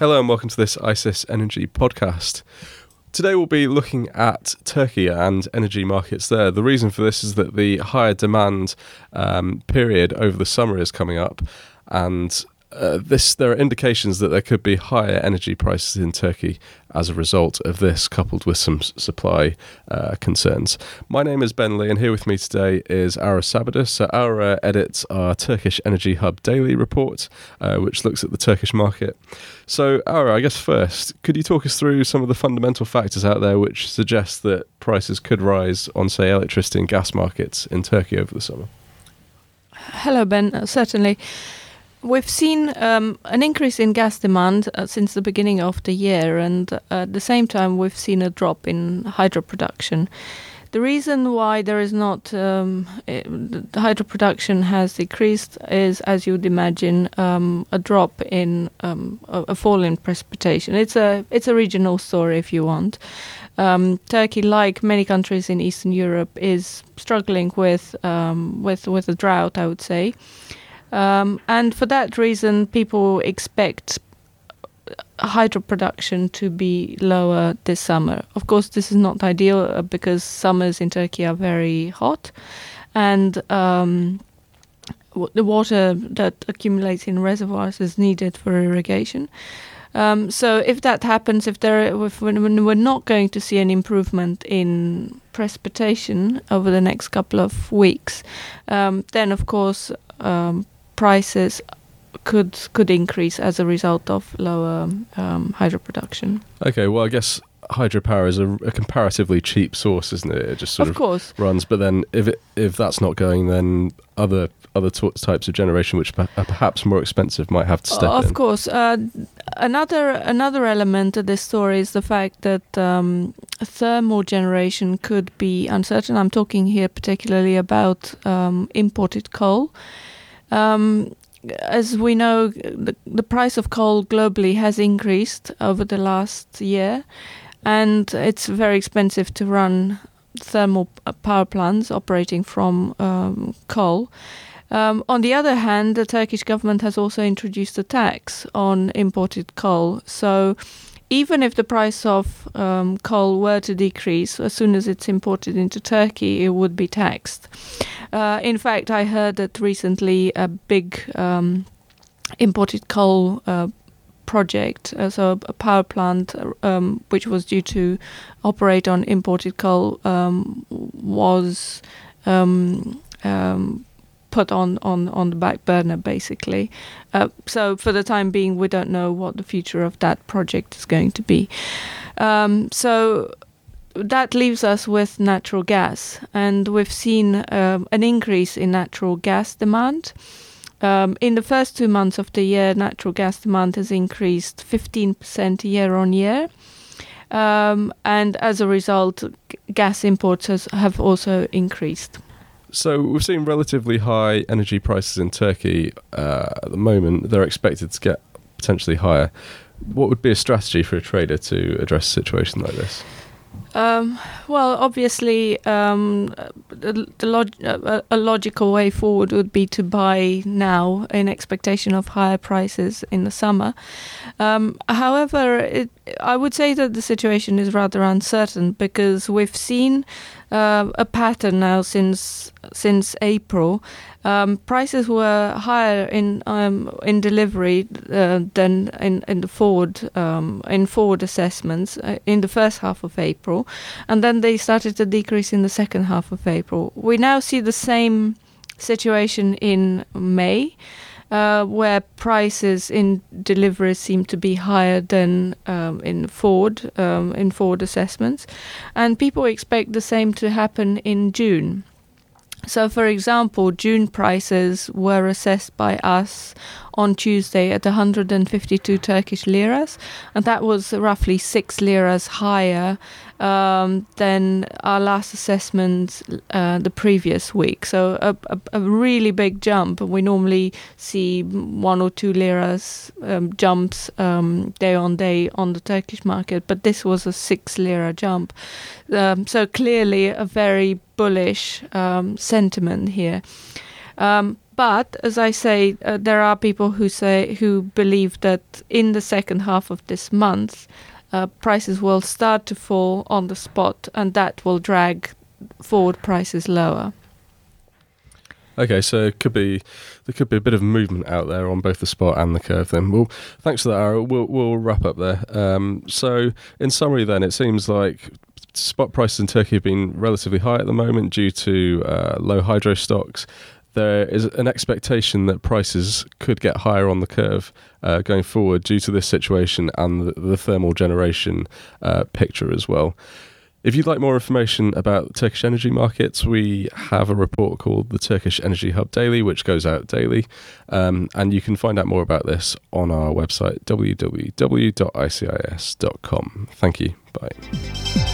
Hello and welcome to this ICIS Energy podcast. Today we'll be looking at Turkey and energy markets there. The reason for this is that the higher demand um, period over the summer is coming up, and uh, this there are indications that there could be higher energy prices in Turkey as a result of this, coupled with some supply uh, concerns. My name is Ben Lee, and here with me today is Aura Sabadus. So Aura edits our Turkish Energy Hub daily report, uh, which looks at the Turkish market. So Aura, I guess first, could you talk us through some of the fundamental factors out there which suggest that prices could rise on, say, electricity and gas markets in Turkey over the summer? Hello, Ben. Uh, certainly. We've seen um, an increase in gas demand uh, since the beginning of the year, and uh, at the same time, we've seen a drop in hydro production. The reason why there is not um, it, the hydro production has decreased is, as you'd imagine, um, a drop in um, a, a, fall in precipitation. It's a it's a regional story, if you want. Um, Turkey, like many countries in Eastern Europe, is struggling with um, with with a drought. I would say. Um, and for that reason, people expect hydro production to be lower this summer. Of course, this is not ideal uh, because summers in Turkey are very hot, and um, the water that accumulates in reservoirs is needed for irrigation. Um, so if that happens, if there, if we're not going to see an improvement in precipitation over the next couple of weeks, um, then of course um, prices could could increase as a result of lower um, hydro production. Okay, well, I guess hydropower is a, a, comparatively cheap source, isn't it? It just sort of, of course. runs. But then, if it, if that's not going, then other other t- types of generation, which are perhaps more expensive, might have to step uh, of in. Of course, uh, another another element of this story is the fact that um, thermal generation could be uncertain. I'm talking here particularly about um, imported coal. Um, as we know, the, the price of coal globally has increased over the last year, and it's very expensive to run thermal power plants operating from um, coal. Um, on the other hand, the Turkish government has also introduced a tax on imported coal. So even if the price of um, coal were to decrease as soon as it's imported into Turkey, it would be taxed. Uh, in fact, I heard that recently a big um, imported coal uh, project, uh, so a power plant um, which was due to operate on imported coal, um, was um, um, put on, on, on the back burner basically. Uh, so for the time being, we don't know what the future of that project is going to be. Um, so that leaves us with natural gas, and we've seen um, an increase in natural gas demand. Um, in the first two months of the year, natural gas demand has increased 15% year on year. Um, and as a result, gas imports has, have also increased. So we've seen relatively high energy prices in Turkey uh, at the moment. They're expected to get potentially higher. What would be a strategy for a trader to address a situation like this? Um, well, obviously, um, the, the log- uh, a logical way forward would be to buy now in expectation of higher prices in the summer. Um, however, it, I would say that the situation is rather uncertain because we've seen uh, a pattern now since since April. Um, prices were higher in um, in delivery uh, than in, in the forward um, in forward assessments uh, in the first half of April, and then they started to decrease in the second half of April. We now see the same situation in May. Uh, where prices in deliveries seem to be higher than um, in forward um, in forward assessments, and people expect the same to happen in June. So, for example, June prices were assessed by us on Tuesday at 152 Turkish liras, and that was roughly six liras higher um, than our last assessment uh, the previous week. So, a, a, a, really big jump. We normally see one or two liras um, jumps um, day on day on the Turkish market, but this was a six lira jump. Um, so, clearly, a very bullish um, sentiment here. Um, but as I say, uh, there are people who say who believe that in the second half of this month, uh, prices will start to fall on the spot, and that will drag forward prices lower. Okay, so it could be there could be a bit of movement out there on both the spot and the curve. Then, well, thanks for that, Aura. We'll we'll wrap up there. Um, so, in summary, then it seems like spot prices in Turkey have been relatively high at the moment due to uh, low hydro stocks. There is an expectation that prices could get higher on the curve uh, going forward due to this situation and the, the thermal generation uh, picture as well. If you'd like more information about Turkish energy markets, we have a report called the Turkish Energy Hub Daily, which goes out daily. Um, and you can find out more about this on our website, www.icis.com. Thank you. Bye.